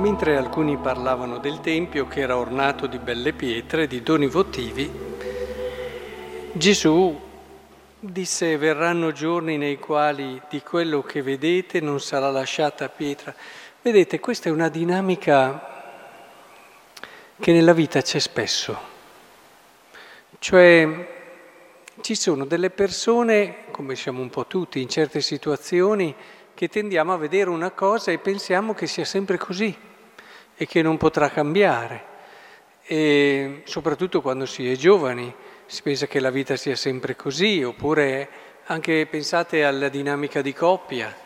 Mentre alcuni parlavano del Tempio che era ornato di belle pietre, di doni votivi, Gesù disse verranno giorni nei quali di quello che vedete non sarà lasciata pietra. Vedete, questa è una dinamica che nella vita c'è spesso. Cioè ci sono delle persone, come siamo un po' tutti in certe situazioni, che tendiamo a vedere una cosa e pensiamo che sia sempre così e che non potrà cambiare. E soprattutto quando si è giovani si pensa che la vita sia sempre così, oppure anche pensate alla dinamica di coppia,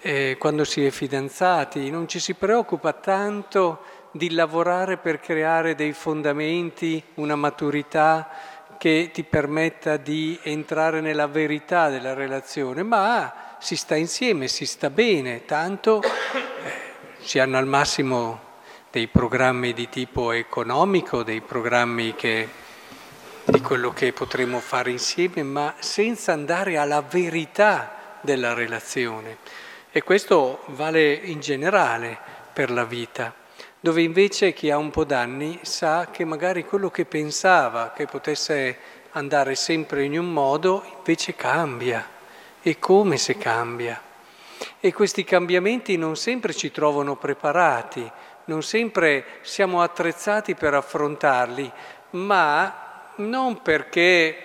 eh, quando si è fidanzati, non ci si preoccupa tanto di lavorare per creare dei fondamenti, una maturità che ti permetta di entrare nella verità della relazione, ma si sta insieme, si sta bene, tanto eh, si hanno al massimo dei programmi di tipo economico, dei programmi che di quello che potremo fare insieme, ma senza andare alla verità della relazione. E questo vale in generale per la vita, dove invece chi ha un po' d'anni sa che magari quello che pensava che potesse andare sempre in un modo, invece cambia. E come se cambia? E questi cambiamenti non sempre ci trovano preparati, non sempre siamo attrezzati per affrontarli, ma non perché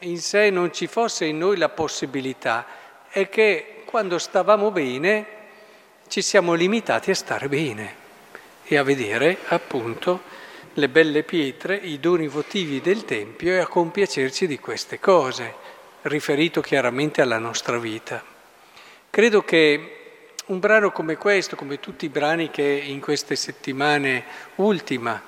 in sé non ci fosse in noi la possibilità, è che quando stavamo bene ci siamo limitati a stare bene e a vedere appunto le belle pietre, i doni votivi del Tempio e a compiacerci di queste cose, riferito chiaramente alla nostra vita. Credo che un brano come questo, come tutti i brani che in queste settimane ultima,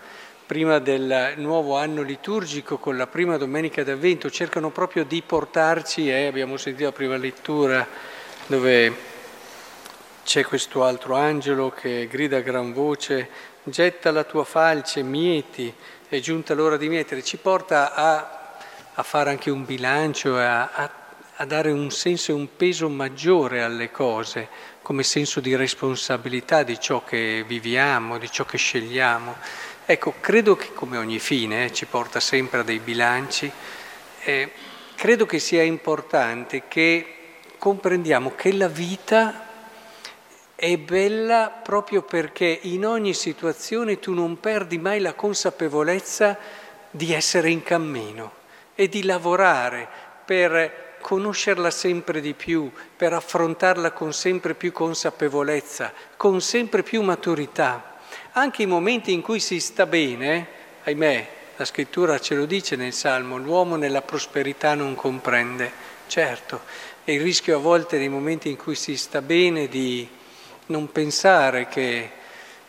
prima del nuovo anno liturgico con la prima domenica d'Avvento, cercano proprio di portarci, eh, abbiamo sentito la prima lettura dove c'è questo altro angelo che grida a gran voce, getta la tua falce, mieti, è giunta l'ora di mietere, ci porta a, a fare anche un bilancio, a, a, a dare un senso e un peso maggiore alle cose, come senso di responsabilità di ciò che viviamo, di ciò che scegliamo. Ecco, credo che come ogni fine eh, ci porta sempre a dei bilanci, eh, credo che sia importante che comprendiamo che la vita è bella proprio perché in ogni situazione tu non perdi mai la consapevolezza di essere in cammino e di lavorare per conoscerla sempre di più, per affrontarla con sempre più consapevolezza, con sempre più maturità. Anche i momenti in cui si sta bene, ahimè, la scrittura ce lo dice nel Salmo, l'uomo nella prosperità non comprende, certo, e il rischio a volte nei momenti in cui si sta bene di non pensare che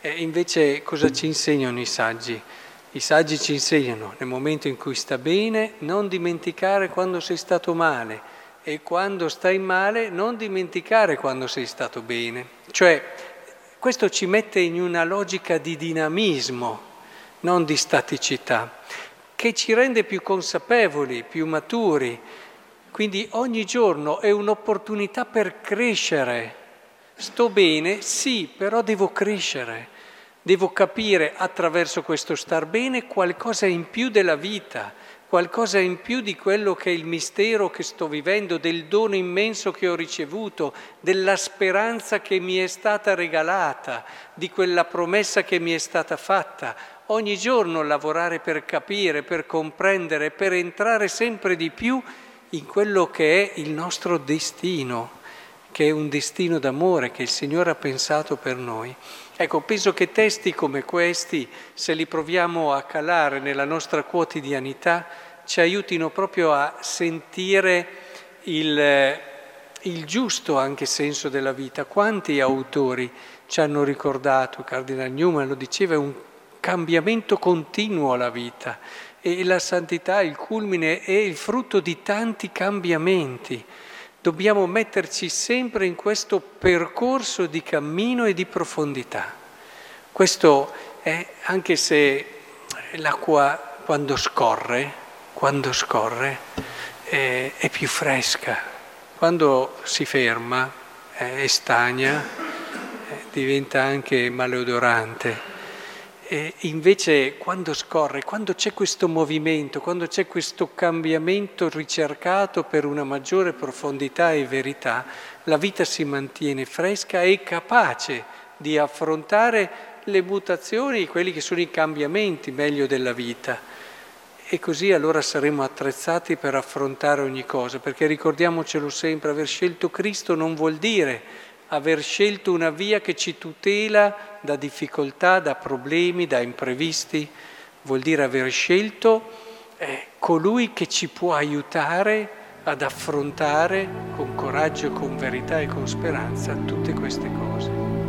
eh, invece cosa ci insegnano i saggi? I saggi ci insegnano nel momento in cui sta bene non dimenticare quando sei stato male e quando stai male non dimenticare quando sei stato bene. Cioè questo ci mette in una logica di dinamismo, non di staticità, che ci rende più consapevoli, più maturi. Quindi ogni giorno è un'opportunità per crescere. Sto bene? Sì, però devo crescere. Devo capire attraverso questo star bene qualcosa in più della vita qualcosa in più di quello che è il mistero che sto vivendo, del dono immenso che ho ricevuto, della speranza che mi è stata regalata, di quella promessa che mi è stata fatta. Ogni giorno lavorare per capire, per comprendere, per entrare sempre di più in quello che è il nostro destino, che è un destino d'amore che il Signore ha pensato per noi. Ecco, penso che testi come questi, se li proviamo a calare nella nostra quotidianità, ci aiutino proprio a sentire il, il giusto anche senso della vita. Quanti autori ci hanno ricordato, Cardinal Newman lo diceva, è un cambiamento continuo alla vita e la santità, il culmine, è il frutto di tanti cambiamenti. Dobbiamo metterci sempre in questo percorso di cammino e di profondità. Questo è, anche se l'acqua quando scorre, quando scorre, è, è più fresca. Quando si ferma, è stagna, diventa anche maleodorante. E invece quando scorre, quando c'è questo movimento, quando c'è questo cambiamento ricercato per una maggiore profondità e verità, la vita si mantiene fresca e capace di affrontare le mutazioni, quelli che sono i cambiamenti meglio della vita. E così allora saremo attrezzati per affrontare ogni cosa, perché ricordiamocelo sempre, aver scelto Cristo non vuol dire aver scelto una via che ci tutela da difficoltà, da problemi, da imprevisti, vuol dire aver scelto eh, colui che ci può aiutare ad affrontare con coraggio, con verità e con speranza tutte queste cose.